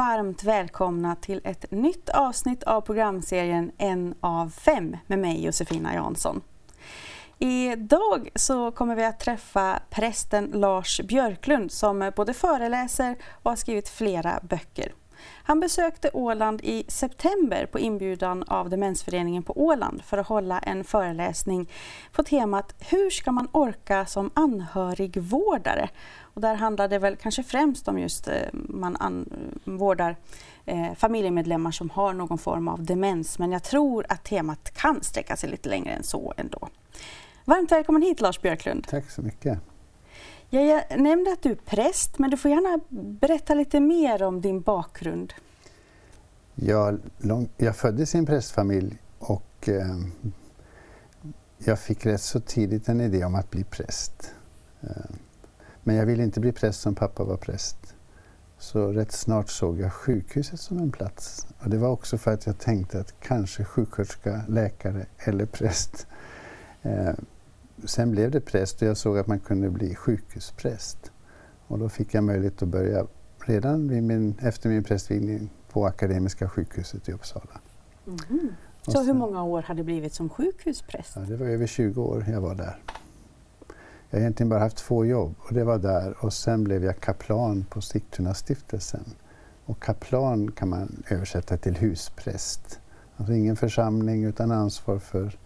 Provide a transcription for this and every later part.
varmt välkomna till ett nytt avsnitt av programserien En av fem med mig Josefina Jansson. Idag så kommer vi att träffa prästen Lars Björklund som både föreläser och har skrivit flera böcker. Han besökte Åland i september på inbjudan av Demensföreningen på Åland för att hålla en föreläsning på temat Hur ska man orka som anhörigvårdare? Och där handlar det väl kanske främst om just eh, man an, vårdar eh, familjemedlemmar som har någon form av demens men jag tror att temat kan sträcka sig lite längre än så ändå. Varmt välkommen hit Lars Björklund. Tack så mycket. Ja, jag nämnde att du är präst, men du får gärna berätta lite mer om din bakgrund. Jag, lång, jag föddes i en prästfamilj och eh, jag fick rätt så tidigt en idé om att bli präst. Eh, men jag ville inte bli präst som pappa var präst. Så rätt snart såg jag sjukhuset som en plats. Och det var också för att jag tänkte att kanske sjuksköterska, läkare eller präst. Eh, sen blev det präst och jag såg att man kunde bli sjukhuspräst. Och då fick jag möjlighet att börja redan min, efter min prästvigning på Akademiska sjukhuset i Uppsala. Mm. Så sen, hur många år hade det blivit som sjukhuspräst? Ja, det var över 20 år jag var där. Jag har egentligen bara haft två jobb och det var där och sen blev jag kaplan på Sigtuna stiftelsen. Och kaplan kan man översätta till huspräst. Alltså ingen församling utan ansvar för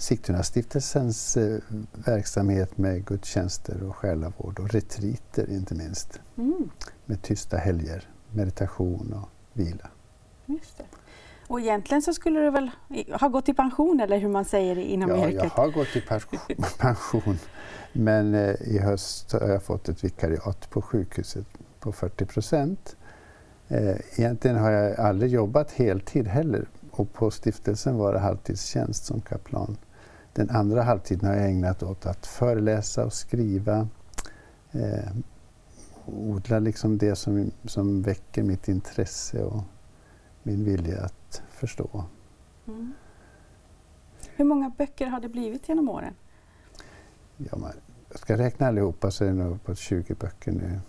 Sigtuna stiftelsens eh, verksamhet med gudstjänster och själavård och retriter inte minst. Mm. Med tysta helger, meditation och vila. Just det. Och egentligen så skulle du väl ha gått i pension eller hur man säger inom ja, yrket? jag har gått i pension. Men eh, i höst har jag fått ett vikariat på sjukhuset på 40 procent. Eh, egentligen har jag aldrig jobbat heltid heller och på stiftelsen var det halvtidstjänst som kaplan. Den andra halvtiden har jag ägnat åt att föreläsa och skriva. Eh, odla liksom det som, som väcker mitt intresse och min vilja att förstå. Mm. Hur många böcker har det blivit genom åren? Ja, man, jag ska räkna allihopa så är det nog uppåt 20 böcker nu.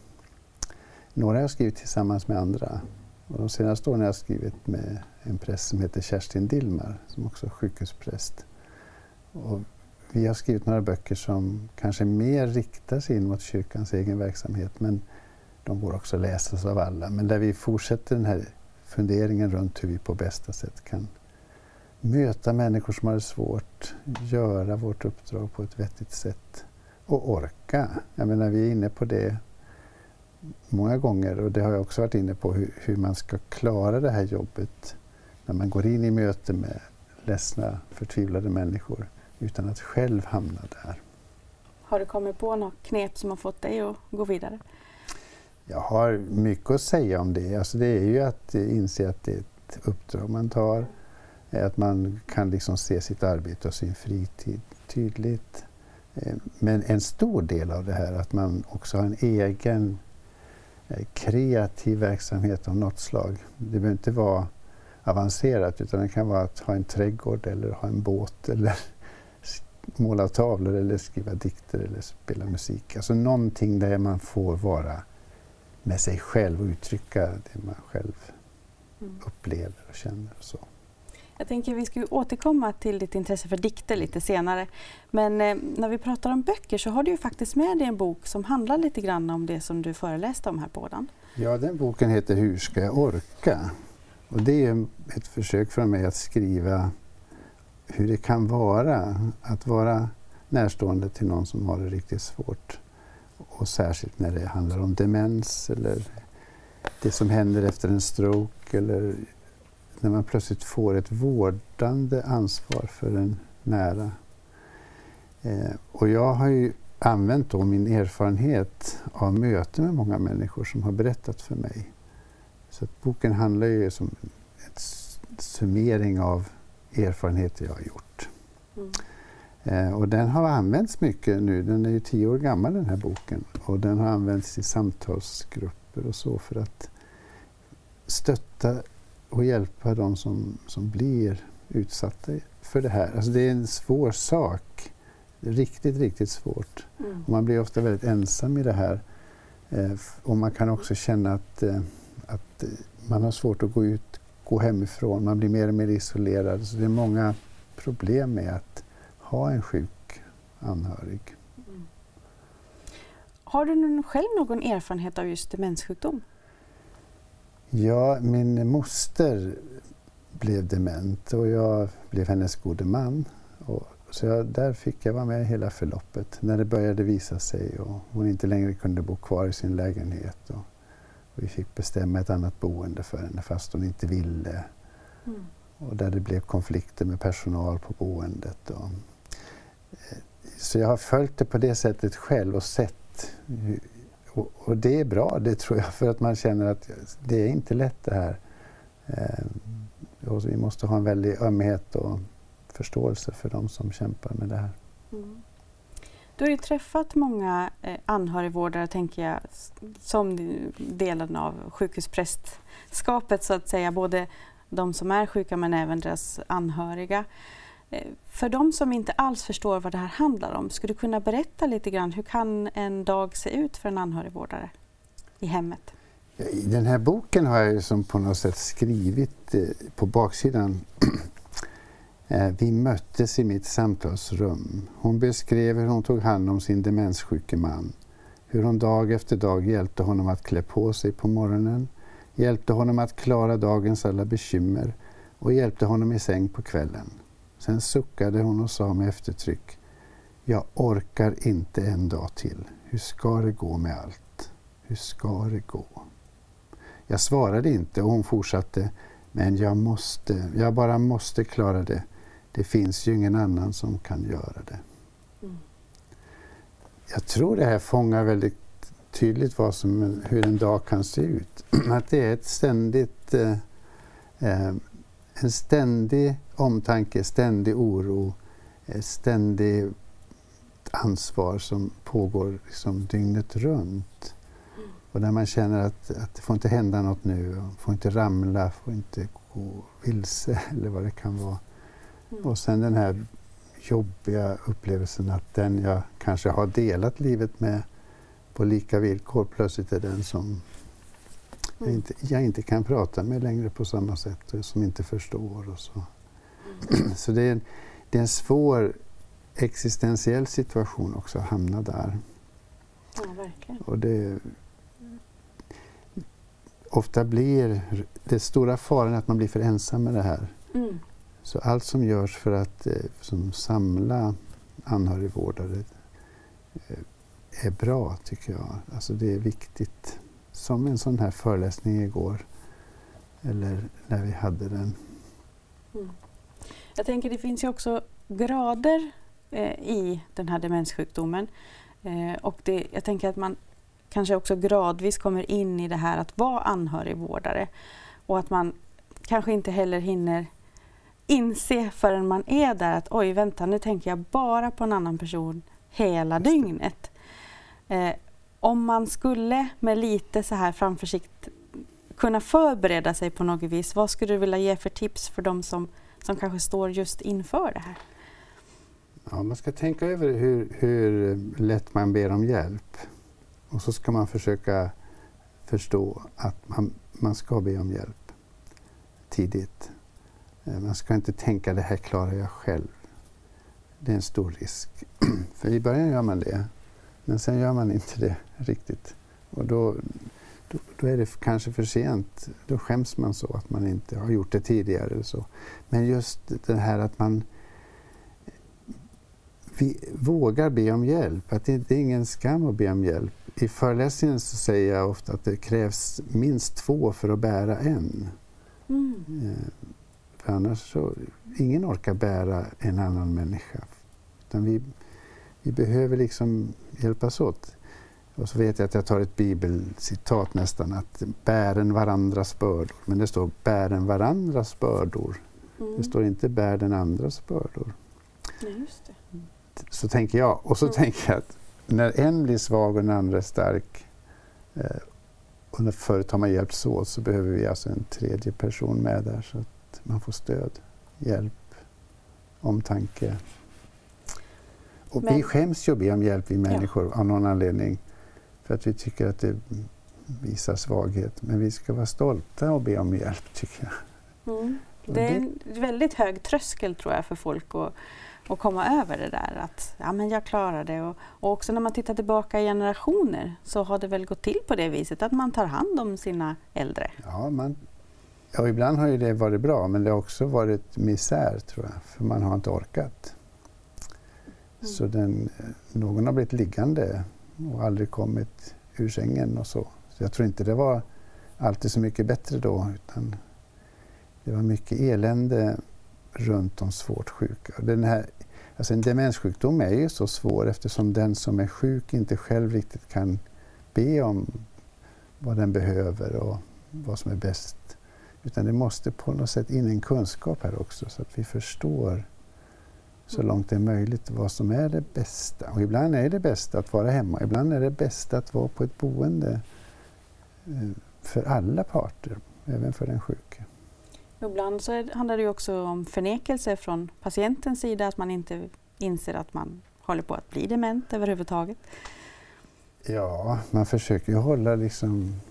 Några har jag skrivit tillsammans med andra. Och de senaste åren har jag skrivit med en präst som heter Kerstin Dillmar som också är sjukhuspräst. Och vi har skrivit några böcker som kanske mer riktar sig in mot kyrkans egen verksamhet men de går också att läsas av alla. Men där vi fortsätter den här funderingen runt hur vi på bästa sätt kan möta människor som har det svårt, göra vårt uppdrag på ett vettigt sätt och orka. Jag menar, vi är inne på det många gånger och det har jag också varit inne på hur, hur man ska klara det här jobbet när man går in i möte med ledsna, förtvivlade människor utan att själv hamna där. Har du kommit på något knep som har fått dig att gå vidare? Jag har mycket att säga om det. Alltså det är ju att inse att det är ett uppdrag man tar. Att man kan liksom se sitt arbete och sin fritid tydligt. Eh, men en stor del av det här att man också har en egen eh, kreativ verksamhet av något slag. Det behöver inte vara avancerat utan det kan vara att ha en trädgård eller ha en båt eller måla tavlor eller skriva dikter eller spela musik. Alltså någonting där man får vara med sig själv och uttrycka det man själv mm. upplever och känner. Och så. Jag tänker vi ska återkomma till ditt intresse för dikter lite senare. Men eh, när vi pratar om böcker så har du ju faktiskt med dig en bok som handlar lite grann om det som du föreläste om här på Åland. Ja, den boken heter Hur ska jag orka? Och det är ett försök från mig att skriva hur det kan vara att vara närstående till någon som har det riktigt svårt. Och särskilt när det handlar om demens eller det som händer efter en stroke eller när man plötsligt får ett vårdande ansvar för en nära. Eh, och jag har ju använt då min erfarenhet av möten med många människor som har berättat för mig. Så boken handlar ju som en summering av erfarenheter jag har gjort. Mm. Eh, och den har använts mycket nu. Den är ju tio år gammal den här boken och den har använts i samtalsgrupper och så för att stötta och hjälpa de som, som blir utsatta för det här. Alltså det är en svår sak. Riktigt, riktigt svårt. Mm. Och man blir ofta väldigt ensam i det här. Eh, och man kan också känna att, eh, att eh, man har svårt att gå ut, gå hemifrån, man blir mer och mer isolerad. Så det är många problem med att ha en sjuk anhörig. Mm. Har du själv någon erfarenhet av just demenssjukdom? Ja, min moster blev dement och jag blev hennes gode man. Och, så jag, där fick jag vara med hela förloppet när det började visa sig och hon inte längre kunde bo kvar i sin lägenhet. Och vi fick bestämma ett annat boende för henne fast hon inte ville. Mm. Och där det blev konflikter med personal på boendet. Och, eh, så jag har följt det på det sättet själv och sett hur, och, och, det är bra, det tror jag, för att man känner att det är inte lätt det här. Eh, vi måste ha en väldig ömhet och förståelse för de som kämpar med det här. Mm. Du har ju träffat många eh, anhörigvårdare, tänker jag, som delen av sjukhusprästskapet så att säga, både de som är sjuka men även deras anhöriga. Eh, för de som inte alls förstår vad det här handlar om, skulle du kunna berätta lite grann hur kan en dag se ut för en anhörigvårdare i hemmet? I den här boken har jag som på något sätt skrivit eh, på baksidan Eh, vi möttes i mitt samtalsrum. Hon beskrev hur hon tog hand om sin demenssjuke man. Hur hon dag efter dag hjälpte honom att klä på sig på morgonen, hjälpte honom att klara dagens alla bekymmer och hjälpte honom i säng på kvällen. Sen suckade hon och sa med eftertryck Jag orkar inte en dag till. Hur ska det gå med allt? Hur ska det gå? Jag svarade inte och hon fortsatte Men jag måste, jag bara måste klara det. Det finns ju ingen annan som kan göra det. Mm. Jag tror det här fångar väldigt tydligt vad som, hur en dag kan se ut. Att det är ett ständigt eh, eh en ständig omtanke, ständig oro, ständig ansvar som pågår liksom dygnet runt. Mm. Och där man känner att, att det får inte hända något nu, får inte ramla, får inte gå vilse eller vad det kan vara. Mm. Och sen den här jobbiga upplevelsen att den jag kanske har delat livet med på lika villkor plötsligt är den som jag, mm. inte, jag inte kan prata med längre på samma sätt och som inte förstår. Och så mm. så det, är en, det är en svår existentiell situation också att hamna där. Ja, verkligen. Och det, ofta blir det stora faran att man blir för ensam med det här. Mm. Så allt som görs för att eh, som samla anhörigvårdare eh, är bra, tycker jag. Alltså det är viktigt som en sån här föreläsning igår. Eller när vi hade den. Mm. Jag tänker det finns ju också grader eh, i den här demenssjukdomen. Eh, och det, jag tänker att man kanske också gradvis kommer in i det här att vara anhörigvårdare. Och att man kanske inte heller hinner inse förrän man är där att oj, vänta, nu tänker jag bara på en annan person hela dygnet. Eh, om man skulle med lite så här framförsikt kunna förbereda sig på något vis, vad skulle du vilja ge för tips för de som, som kanske står just inför det här? Ja, man ska tänka över hur, hur lätt man ber om hjälp. Och så ska man försöka förstå att man, man ska be om hjälp tidigt. Eh, man ska inte tänka det här klarar jag själv. Det är en stor risk. För i början gör man det. Men sen gör man inte det riktigt. Och då, då, då, är det kanske för sent. Då skäms man så att man inte har gjort det tidigare. Eller så. Men just det här att man vågar be om hjälp. Att det, det är ingen skam att be om hjälp. I föreläsningen så säger jag ofta att det krävs minst två för att bära en. Mm. Annars så, ingen orkar bära en annan människa. Utan vi, vi behöver liksom hjälpas åt. Och så vet jag att jag tar ett bibelcitat nästan, att bären varandras bördor. Men det står bären varandras bördor. Mm. Det står inte bär den andras bördor. Nej, just det. Så tänker jag. Och så mm. tänker jag att när en blir svag och den andra är stark eh, och när förut har man hjälpts åt så behöver vi alltså en tredje person med där så man får stöd, hjälp, omtanke. Och Men, vi skäms ju att be om hjälp, vi människor, ja. av någon anledning. För att vi tycker att det, visar svaghet. Men vi ska vara stolta och be om hjälp tycker jag. Mm. Det är en väldigt hög tröskel tror jag för folk att, att komma över det där att ja, men jag klarar det. Och, och också när man tittar tillbaka i generationer så har det väl gått till på det viset att man tar hand om sina äldre. Ja, man, ja ibland har ju det varit bra men det har också varit misär tror jag för man har inte orkat. Mm. Så den, någon har blivit liggande och aldrig kommit ur sängen och så. så jag tror inte det var alltid så mycket bättre då utan det var mycket elände runt de svårt sjuka. Den här, alltså en demenssjukdom är ju så svår eftersom den som är sjuk inte själv riktigt kan be om vad den behöver och vad som är bäst. Utan det måste på något sätt in en kunskap här också så att vi förstår så långt det är möjligt vad som är det bästa. Och ibland är det bästa att vara hemma, ibland är det bästa att vara på ett boende eh, för alla parter, även för den sjuke. Ibland så handlar det också om förnekelse från patientens sida, att man inte inser att man håller på att bli dement överhuvudtaget. Ja, man försöker ju hålla liksom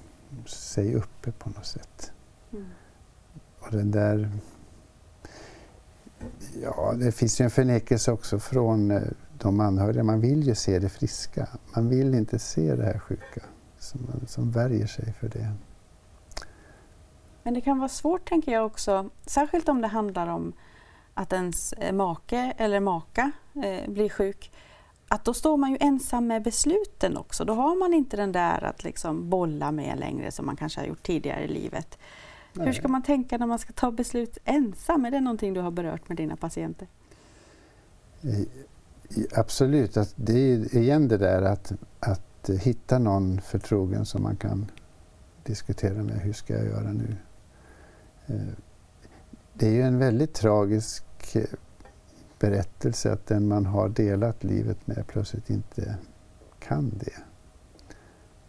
sig uppe på något sätt det där... Ja, det finns ju en förnekelse också från eh, de anhöriga. Man vill ju se det friska. Man vill inte se det här sjuka som, som värjer sig för det. Men det kan vara svårt tänker jag också, särskilt om det handlar om att ens eh, make eller maka eh, blir sjuk. Att då står man ju ensam med besluten också. Då har man inte den där att liksom bolla med längre som man kanske har gjort tidigare i livet. Nej. Hur ska man tänka när man ska ta beslut ensam? Är det någonting du har berört med dina patienter? Absolut, att det är igen det där att, att hitta någon förtrogen som man kan diskutera med. Hur ska jag göra nu? Eh, det är ju en väldigt tragisk eh, berättelse att den man har delat livet med plötsligt inte kan det.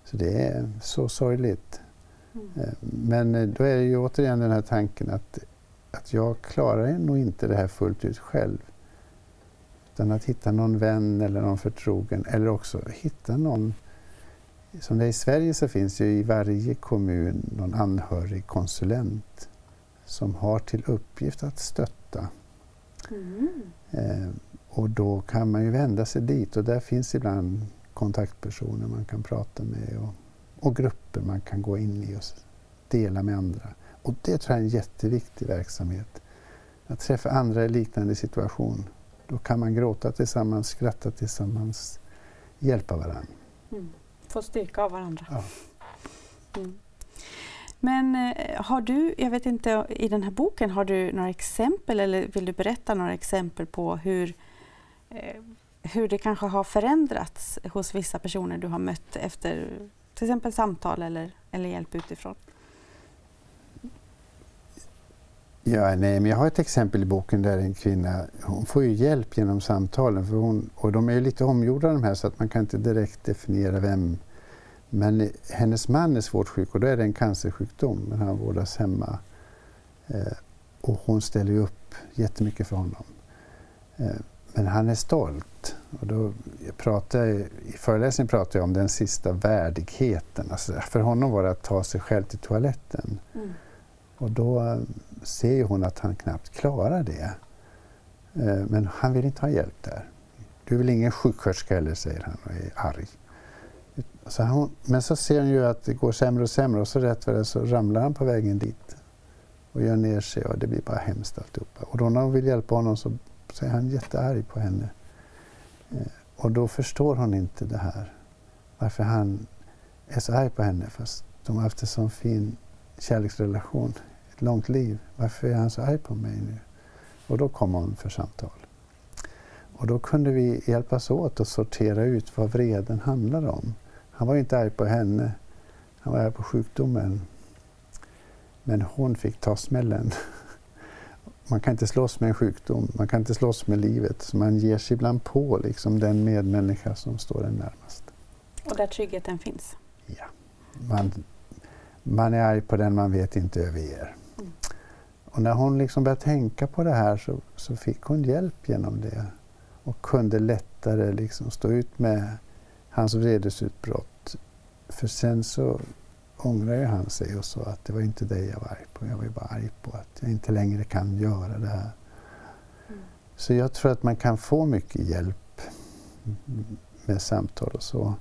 Så det är så sorgligt. Mm. Eh, men då är det ju återigen den här tanken att, att jag klarar nog inte det här fullt ut själv. Utan att hitta någon vän eller någon förtrogen eller också hitta någon som det är i Sverige så finns ju i varje kommun någon anhörigkonsulent som har till uppgift att stötta. Mm. Eh, och då kan man ju vända sig dit och där finns ibland kontaktpersoner man kan prata med och, och grupper man kan gå in i och dela med andra. Och det tror jag är en jätteviktig verksamhet. Att träffa andra i liknande situation. Då kan man gråta tillsammans, skratta tillsammans, hjälpa varandra. Mm. Få styrka av varandra. Ja. Mm. Men eh, har du, jag vet inte, i den här boken, har du några exempel eller vill du berätta några exempel på hur, eh, hur det kanske har förändrats hos vissa personer du har mött efter till exempel samtal eller, eller hjälp utifrån? Ja, nej, men jag har ett exempel i boken där en kvinna, hon får ju hjälp genom samtalen för hon, och de är ju lite omgjorda de här så att man kan inte direkt definiera vem men hennes man är svårt sjuk och då är det en cancersjukdom men han vårdas hemma. Eh, och hon ställer ju upp jättemycket för honom. Eh, men han är stolt. Och då pratar jag, I föreläsningen pratar jag om den sista värdigheten. Alltså för honom var det att ta sig själv till toaletten. Mm. Och då eh, ser hon att han knappt klarar det. Eh, men han vill inte ha hjälp där. Du väl ingen sjuksköterska heller, säger han och är arg. Så hon, men så ser hon ju att det går sämre och sämre och så rätt vad det så ramlar han på vägen dit och gör ner sig och det blir bara hemskt alltihopa. Och då när hon vill hjälpa honom så, så är han jättearg på henne. Eh, och då förstår hon inte det här. Varför han är så arg på henne fast de har haft en sån fin kärleksrelation, ett långt liv. Varför är han så arg på mig nu? Och då kom hon för samtal. Och då kunde vi hjälpas åt att sortera ut vad vreden handlar om. Han var inte arg på henne, han var arg på sjukdomen. Men hon fick ta smällen. Man kan inte slåss med en sjukdom, man kan inte slåss med livet. Så man ger sig ibland på liksom den medmänniska som står en närmast. Och där tryggheten finns? Ja. Man, man är arg på den man vet inte överger. Mm. Och när hon liksom började tänka på det här så, så fick hon hjälp genom det och kunde lättare liksom stå ut med hans vredesutbrott. För sen så ångrade han sig och sa att det var inte dig jag var arg på. Jag var ju bara arg på att jag inte längre kan göra det här. Mm. Så jag tror att man kan få mycket hjälp med samtal och så.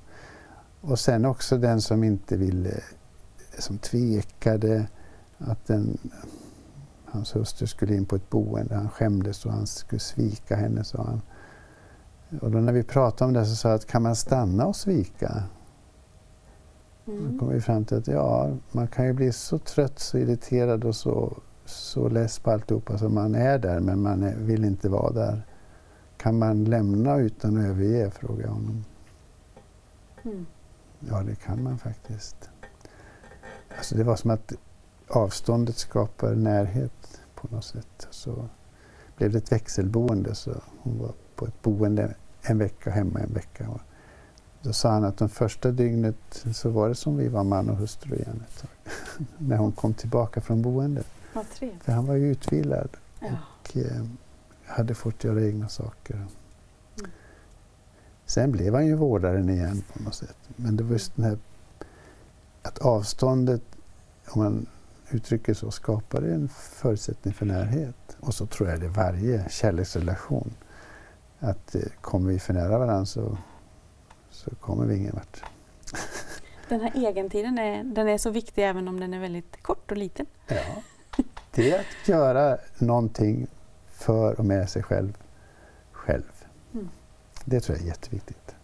Och sen också den som inte ville, som tvekade att den, hans hustru skulle in på ett boende. Han skämdes och han skulle svika henne, sa han. Och då när vi pratade om det så sa jag att kan man stanna och svika? Mm. Då kom vi fram till att ja, man kan ju bli så trött, så irriterad och så, så less på alltihopa så man är där men man är, vill inte vara där. Kan man lämna utan att överge? frågade jag honom. Mm. Ja, det kan man faktiskt. Alltså det var som att avståndet skapar närhet på något sätt. Så blev det ett växelboende. Så hon var på ett boende en vecka, hemma en vecka. Då sa han att de första dygnet så var det som vi var man och hustru igen ett tag. När hon kom tillbaka från boendet. För han var ju utvilad ja. och eh, hade fått göra egna saker. Mm. Sen blev han ju vårdaren igen på något sätt. Men det var just den här att avståndet, om man uttrycker så, skapar en förutsättning för närhet. Och så tror jag det är varje kärleksrelation. Att eh, kommer vi för nära varandra så så kommer vi ingen vart. Den här egentiden är, den är så viktig även om den är väldigt kort och liten. Ja, det är att göra någonting för och med sig själv, själv. Mm. Det tror jag är jätteviktigt.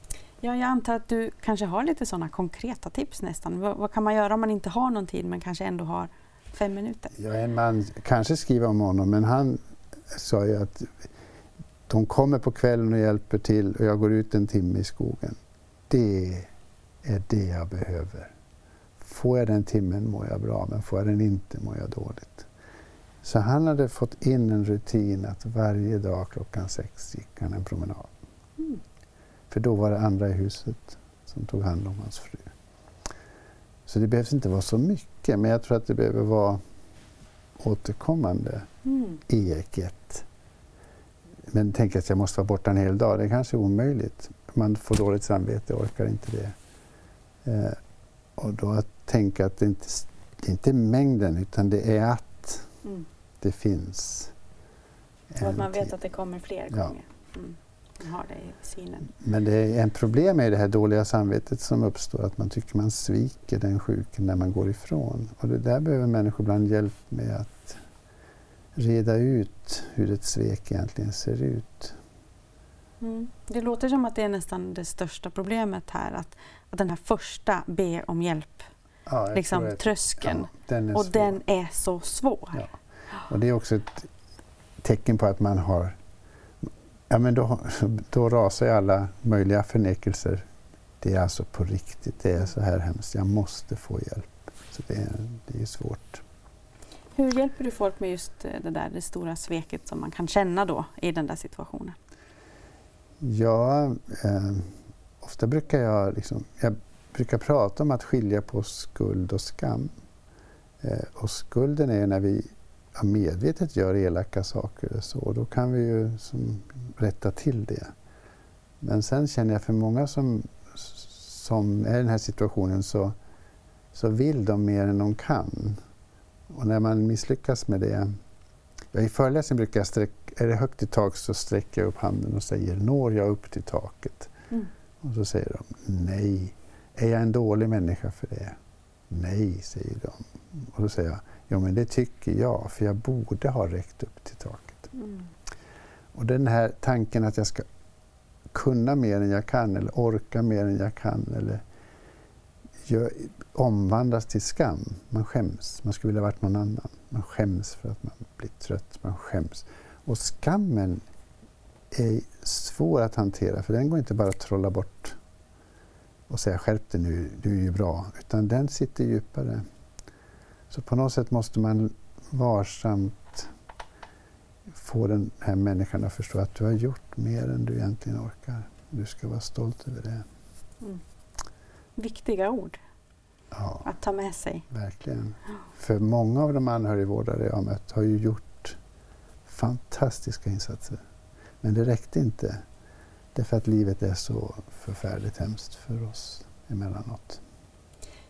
Ja, jag antar att du kanske har lite sådana konkreta tips nästan. Vad, vad, kan man göra om man inte har någon tid men kanske ändå har fem minuter? Ja, en man kanske skriver om honom men han sa ju att de kommer på kvällen och hjälper till och jag går ut en timme i skogen det är det jag behöver. Får jag den timmen mår jag bra, men får jag den inte mår jag dåligt. Så han hade fått in en rutin att varje dag klockan sex gick han en promenad. Mm. För då var det andra i huset som tog hand om hans fru. Så det behövs inte vara så mycket, men jag tror att det behöver vara återkommande mm. eket. Men tänk att jag måste vara borta en hel dag, det är kanske är omöjligt man får dåligt samvete och orkar inte det. Eh, och då att tänka att det inte det är inte mängden utan det är att mm. det finns. Och att man vet att det kommer fler ja. gånger. Mm. Man har det i synen. Men det är en problem med det här dåliga samvetet som uppstår att man tycker man sviker den sjuke när man går ifrån. Och det där behöver människor ibland hjälp med att reda ut hur ett svek egentligen ser ut. Mm. Det låter som att det är nästan det största problemet här, att, att den här första be om hjälp, ja, liksom att, tröskeln, ja, den och svår. den är så svår. Ja. Och det är också ett tecken på att man har, ja men då, då rasar alla möjliga förnekelser. Det är alltså på riktigt, det är så här hemskt, jag måste få hjälp. Så det är, det är svårt. Hur hjälper du folk med just det där det stora sveket som man kan känna då i den där situationen? Ja, eh, ofta brukar jag, liksom, jag brukar prata om att skilja på skuld och skam. Eh, och skulden är när vi medvetet gör elaka saker eller så, då kan vi ju som, rätta till det. Men sen känner jag för många som, som är i den här situationen så, så vill de mer än de kan. Och när man misslyckas med det Ja, I föreläsningen brukar jag sträcka, är det högt i tak så sträcker jag upp handen och säger når jag upp till taket? Mm. Och så säger de nej. Är jag en dålig människa för det? Nej, säger de. Och då säger jag, ja men det tycker jag, för jag borde ha räckt upp till taket. Mm. Och den här tanken att jag ska kunna mer än jag kan eller orka mer än jag kan eller gör, omvandlas till skam. Man skäms. Man skulle vilja varit någon annan. Man skäms för att man blir trött. Man skäms. Och skammen är svår att hantera för den går inte bara att trolla bort och säga skärp dig nu, du är ju bra. Utan den sitter djupare. Så på något sätt måste man varsamt få den här människan att förstå att du har gjort mer än du egentligen orkar. Du ska vara stolt över det. Mm viktiga ord ja, att ta med sig. Verkligen. För många av de anhörigvårdare jag har mött har ju gjort fantastiska insatser. Men det räckte inte. Därför att livet är så förfärligt hemskt för oss emellanåt.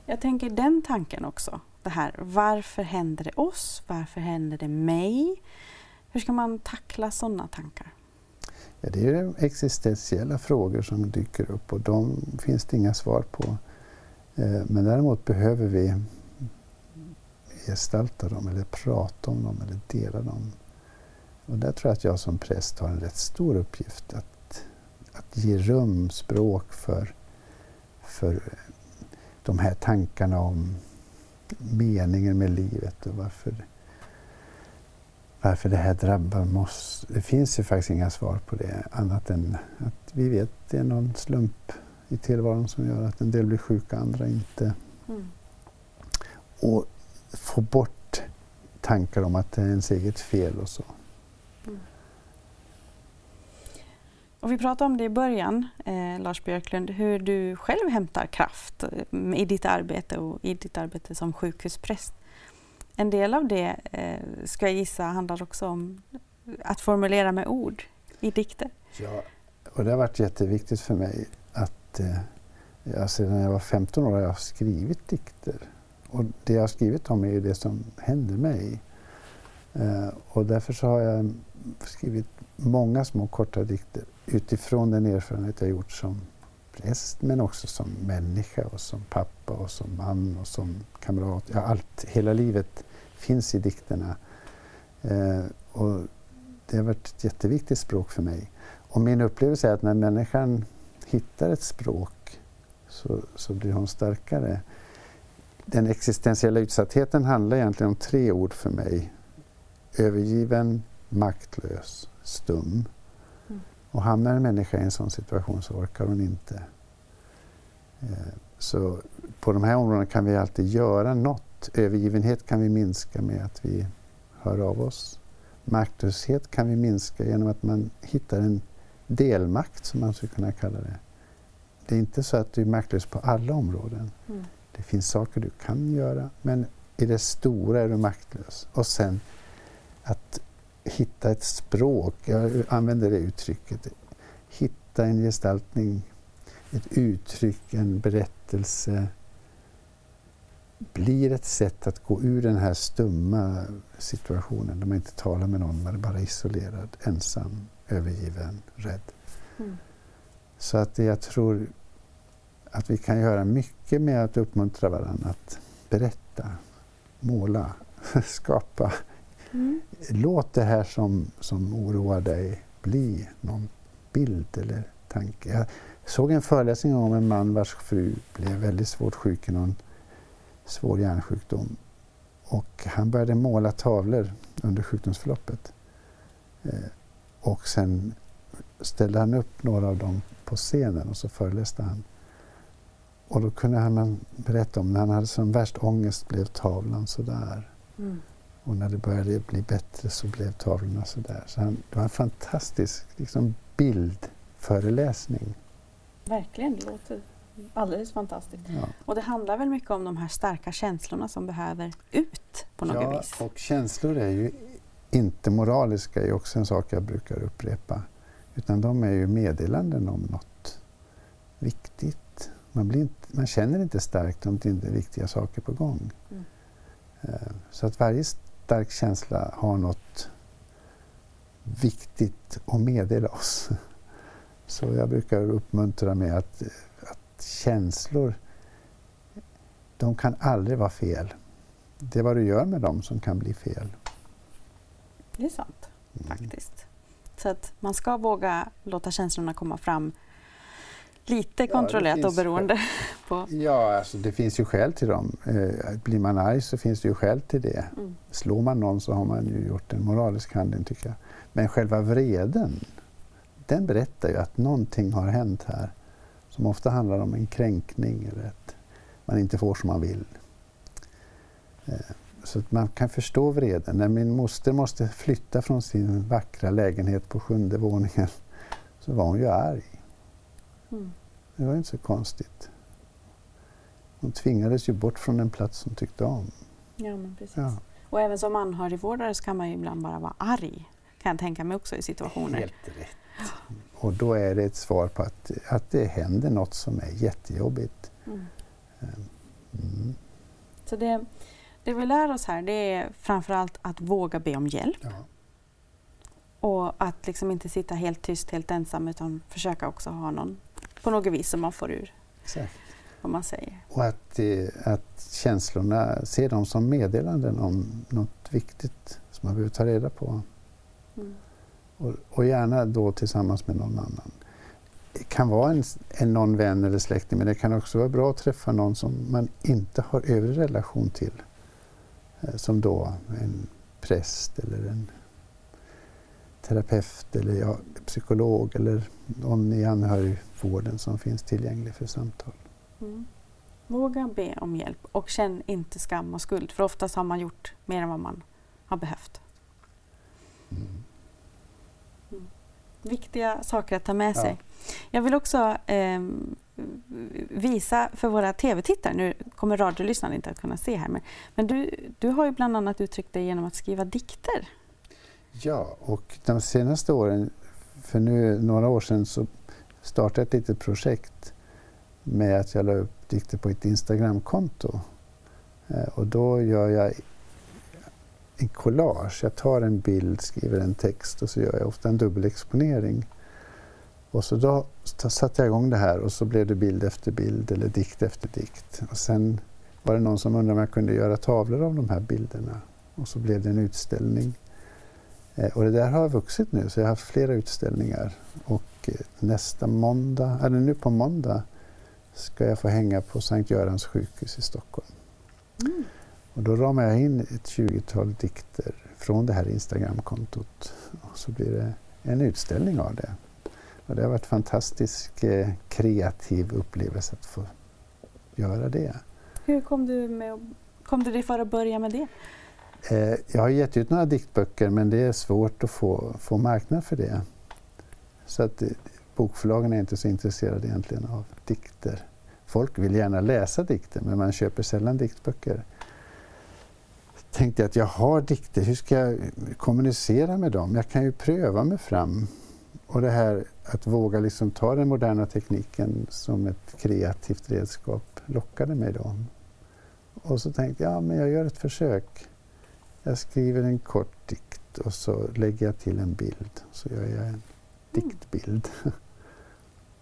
Jag tänker den tanken också. Det här, varför händer det oss? Varför händer det mig? Hur ska man tackla sådana tankar? Ja, det är existentiella frågor som dyker upp och de finns det inga svar på. Eh, men däremot behöver vi gestalta dem eller prata om dem eller dela dem. Och där tror jag att jag som präst har en rätt stor uppgift att, att ge rum, språk för, för de här tankarna om meningen med livet och varför, varför det här drabbar oss. Det finns ju faktiskt inga svar på det annat än att vi vet att det är någon slump i tillvaron som gör att en del blir sjuka, andra inte. Mm. Och få bort tankar om att det är ens eget fel och så. Mm. Och vi pratade om det i början, eh, Lars Björklund, hur du själv hämtar kraft eh, i ditt arbete och i ditt arbete som sjukhuspräst. En del av det, eh, ska jag gissa, handlar också om att formulera med ord i dikter. Ja, och det har varit jätteviktigt för mig att eh, alltså jag, sedan jag var 15 år har jag skrivit dikter. Och det jag har skrivit om är ju det som händer mig. Eh, och därför så har jag skrivit många små korta dikter utifrån den erfarenhet jag gjort som präst men också som människa och som pappa och som man och som kamrat. Ja, allt, hela livet finns i dikterna. Eh, och det har varit ett jätteviktigt språk för mig. Och min upplevelse är att när människan hittar ett språk så, så blir hon starkare. Den existentiella utsattheten handlar egentligen om tre ord för mig. Övergiven, maktlös, stum. Mm. Och hamnar en människa i en sån situation så orkar hon inte. Eh, så på de här områdena kan vi alltid göra något. Övergivenhet kan vi minska med att vi hör av oss. Maktlöshet kan vi minska genom att man hittar en delmakt, som man skulle kunna kalla det. Det är inte så att du är maktlös på alla områden. Mm. Det finns saker du kan göra, men i det stora är du maktlös. Och sen att hitta ett språk, jag använder det uttrycket, hitta en gestaltning, ett uttryck, en berättelse blir ett sätt att gå ur den här stumma situationen där man inte talar med någon, man är bara isolerad, ensam, övergiven, rädd. Mm. Så att jag tror att vi kan göra mycket med att uppmuntra varandra att berätta, måla, skapa. Mm. Låt det här som, som oroar dig bli någon bild eller tanke. Jag såg en föreläsning om en man vars fru blev väldigt svårt sjuk i någon svår hjärnsjukdom. Och han började måla tavlor under sjukdomsförloppet. Eh, och sen ställde han upp några av dem på scenen och så föreläste han. Och då kunde han berätta om när han hade som värst ångest blev tavlan sådär. Mm. Och när det började bli bättre så blev tavlorna sådär. Så han, det var en fantastisk liksom, bildföreläsning. Verkligen, det låter alldeles fantastiskt. Ja. Och det handlar väl mycket om de här starka känslorna som behöver ut på något ja, vis? och känslor är ju inte moraliska, är också en sak jag brukar upprepa. Utan de är ju meddelanden om något viktigt. Man, blir inte, man känner inte starkt om det inte är viktiga saker på gång. Mm. Eh, så att varje stark känsla har något viktigt att meddela oss. Så jag brukar uppmuntra med att, att känslor, de kan aldrig vara fel. Det är vad du gör med dem som kan bli fel. Det är sant, mm. faktiskt. Så att man ska våga låta känslorna komma fram lite kontrollerat ja, och beroende på... Ja, alltså det finns ju skäl till dem. Eh, blir man arg så finns det ju skäl till det. Mm. Slår man någon så har man ju gjort en moralisk handling tycker jag. Men själva vreden, den berättar ju att någonting har hänt här som ofta handlar om en kränkning eller att man inte får som man vill. Eh, så att man kan förstå vreden. När min moster måste flytta från sin vackra lägenhet på sjunde våningen så var hon ju arg. Mm. Det var inte så konstigt. Hon tvingades ju bort från en plats hon tyckte om. Ja, men precis. Ja. Och även som anhörigvårdare så kan man ju ibland bara vara arg. Kan jag tänka mig också i situationer. Helt rätt. Och då är det ett svar på att, att det händer något som är jättejobbigt. Mm. Ehm, Mm. Så det, det vi lär oss här det är framförallt att våga be om hjälp Ja. och att liksom inte sitta helt tyst, helt ensam utan försöka också ha någon på något vis som man får ur Exakt. vad man säger. Och att, att känslorna, se dem som meddelanden om något viktigt som man behöver ta reda på. Mm. Och, och gärna då tillsammans med någon annan. Det kan vara en, en någon vän eller släkting men det kan också vara bra att träffa någon som man inte har övrig relation till. Eh, Som då en präst eller en terapeut eller ja, psykolog eller någon i anhörigvården som finns tillgänglig för samtal. Mm. Våga be om hjälp och känn inte skam och skuld för oftast har man gjort mer än vad man har behövt. Mm. Viktiga saker att ta med Ja. sig. Jag vill också ehm, visa för våra tv-tittare, nu kommer radiolyssnarna inte att kunna se här, men, men du, du har ju bland annat uttryckt dig genom att skriva dikter. Ja, och de senaste åren, för nu några år sedan så startade jag ett litet projekt med att jag la upp dikter på ett Instagramkonto. Eh, och då gör jag en collage. Jag tar en bild, skriver en text och så gör jag ofta en dubbelexponering. Och så då satte jag igång det här och så blev det bild efter bild eller dikt efter dikt. Och sen var det någon som undrade om jag kunde göra tavlor av de här bilderna. Och så blev det en utställning. Eh, Och det där har vuxit nu, så jag har haft flera utställningar. Och eh, nästa måndag, eller nu på måndag, ska jag få hänga på Sankt Görans sjukhus i Stockholm. Mm. Och då ramar jag in ett 20-tal dikter från det här Instagramkontot. Och så blir det en utställning av det. Och det har varit en fantastisk eh, kreativ upplevelse att få göra det. Hur kom du, med, kom du dig för att börja med det? Eh, jag har gett ut några diktböcker men det är svårt att få, få marknad för det. Så att eh, bokförlagen är inte så intresserade egentligen av dikter. Folk vill gärna läsa dikter men man köper sällan diktböcker. Tänkte jag att jag har dikter, hur ska jag kommunicera med dem? Jag kan ju pröva mig fram. Och det här att våga liksom ta den moderna tekniken som ett kreativt redskap lockade mig då. Och så tänkte jag, ja men jag gör ett försök. Jag skriver en kort dikt och så lägger jag till en bild. Så gör jag en diktbild.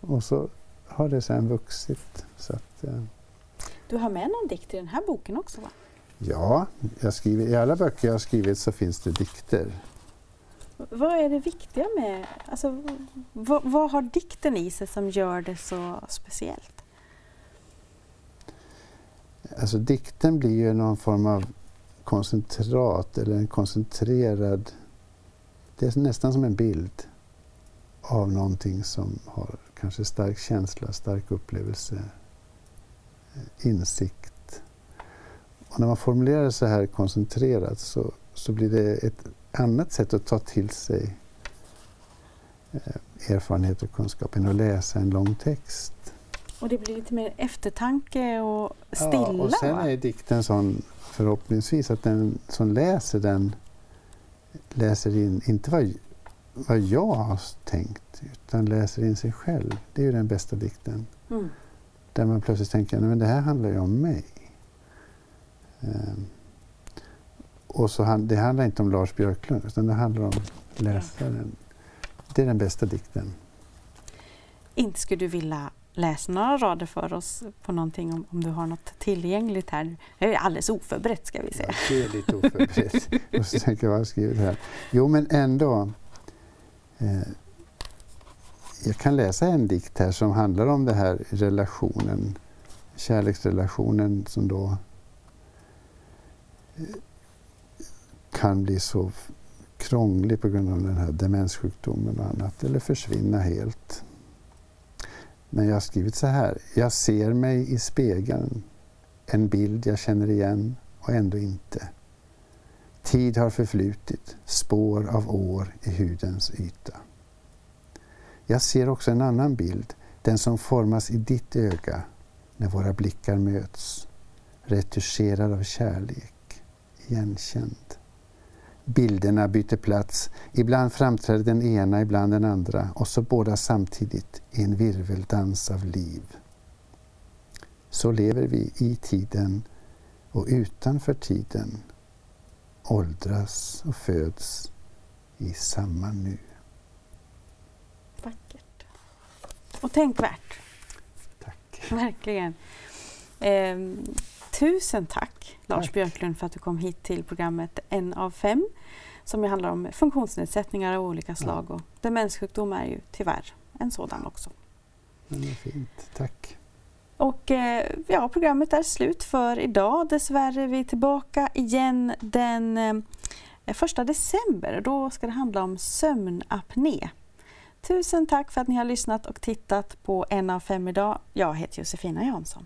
och så har det sen vuxit. Så att, eh, Du har med någon dikt i den här boken också va? ja, jag skriver, i alla böcker jag har skrivit så finns det dikter. Vad är det viktiga med, alltså, vad, vad har dikten i sig som gör det så speciellt? Alltså dikten blir ju någon form av koncentrat eller en koncentrerad... Det är nästan som en bild av någonting som har kanske stark känsla, stark upplevelse, eh, insikt. Och när man formulerar det så här koncentrerat så, så blir det ett annat sätt att ta till sig eh, erfarenhet och kunskap än att läsa en lång text. Och det blir lite mer eftertanke och stilla Ja, och sen va? är dikten sån förhoppningsvis att den som läser den läser in, inte vad, vad jag har tänkt, utan läser in sig själv. Det är ju den bästa dikten. Mm. Där man plötsligt tänker, nej men det här handlar ju om mig. Ehm, och så han, det handlar inte om Lars Björklund, utan det handlar om läsaren. Det är den bästa dikten. Inte skulle du vilja läsa några rader för oss på någonting om, om du har något tillgängligt här? Jag är alldeles oförberett ska vi säga. Ja, det är lite oförberett. och så tänker jag, vad jag skrivit här? Jo, men ändå. Eh, jag kan läsa en dikt här som handlar om det här relationen, kärleksrelationen som då eh, kan bli så krånglig på grund av den här demenssjukdomen och annat, eller försvinna helt. Men jag har skrivit så här. Jag ser mig i spegeln, en bild jag känner igen och ändå inte. Tid har förflutit, spår av år i hudens yta. Jag ser också en annan bild, den som formas i ditt öga när våra blickar möts, retuscherad av kärlek, igenkänd. Bilderna byter plats, ibland framträder den ena, ibland den andra och så båda samtidigt i en virveldans av liv. så lever vi i tiden och utanför tiden åldras och föds i samma nu. Vackert. Och tänkvärt. Tack. Verkligen. Eh, tusen tack Lars Tack. Björklund för att du kom hit till programmet En av fem som handlar om funktionsnedsättningar av olika slag och demenssjukdom är ju tyvärr en sådan också. Men det är fint. Tack. Och eh, ja, programmet är slut för idag. Dessvärre är vi tillbaka igen den eh, första december. Då ska det handla om sömnapné. Tusen tack för att ni har lyssnat och tittat på En av fem idag. Jag heter Josefina Jansson.